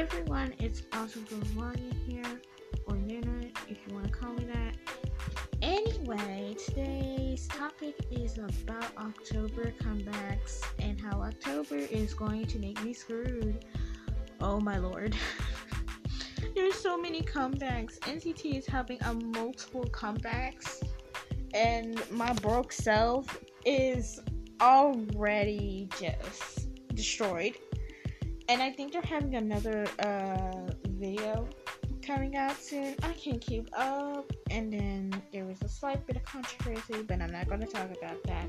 Everyone, it's Awesome Vloggy here, or Nuna, if you want to call me that. Anyway, today's topic is about October comebacks and how October is going to make me screwed. Oh my lord. There's so many comebacks. NCT is having a multiple comebacks, and my broke self is already just destroyed and I think they're having another uh, video coming out soon. I can't keep up. And then there was a slight bit of controversy, but I'm not going to talk about that.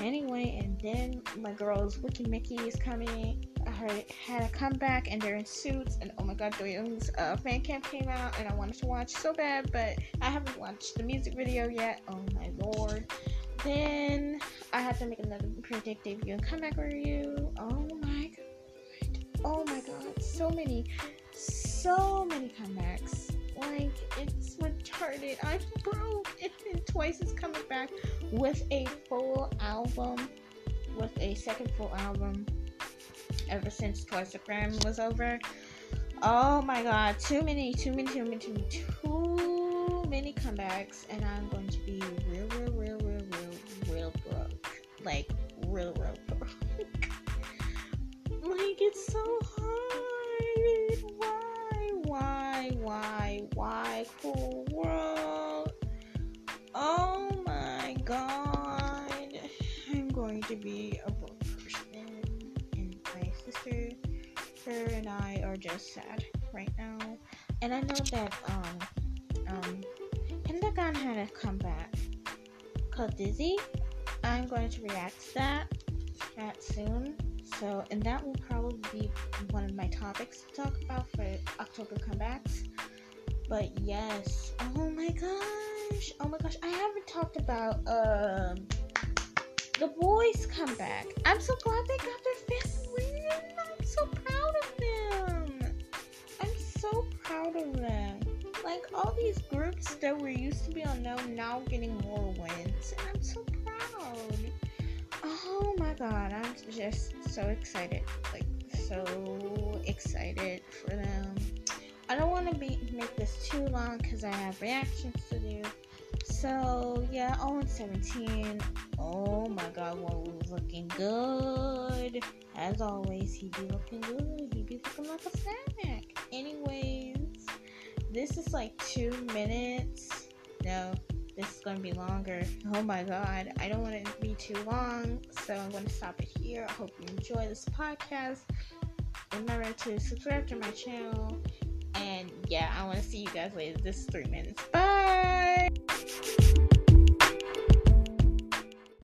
Anyway, and then my girls Weki Meki is coming. I heard had a comeback and they're in suits. And oh my god, Doyoung's uh, fancam came out and I wanted to watch so bad, but I haven't watched the music video yet. Oh my lord. Then I have to make another predict debut and comeback review. Oh oh my god, so many, so many comebacks. Like, it's retarded. I'm broke. And Twice is coming back with a full album, with a second full album ever since Twice the Gram was over. Oh my god, too many, too many, too many, too many, too many comebacks, and I'm going to be real, real, real, real, real, real broke. Like, real, real why, why, cool world? Oh my god. I'm going to be a broke person, and my sister, her and I are just sad right now. And I know that, um, um, Pentagon had a comeback called Daisy. I'm going to react to that, that soon. So, and that will probably be one of my topics to talk about for October comebacks. But yes, oh my gosh, oh my gosh, I haven't talked about um The Boyz comeback. I'm so glad they got their fifth win. I'm so proud of them. I'm so proud of them. Like all these groups that were used to be unknown now getting more wins, and I'm so proud. Oh my god, I'm just so excited. Like so excited for them. I don't want to be make this too long because I have reactions to do. So yeah, Owen 17. Oh my god, one was looking good. As always, he be looking good. He be looking like a snack. Anyways, this is like two minutes. No, this is gonna be longer. Oh my god, I don't want it to be too long, so I'm gonna stop it here. I hope you enjoy this podcast. Remember to subscribe to my channel. And yeah, I want to see you guys later. This is three minutes. Bye.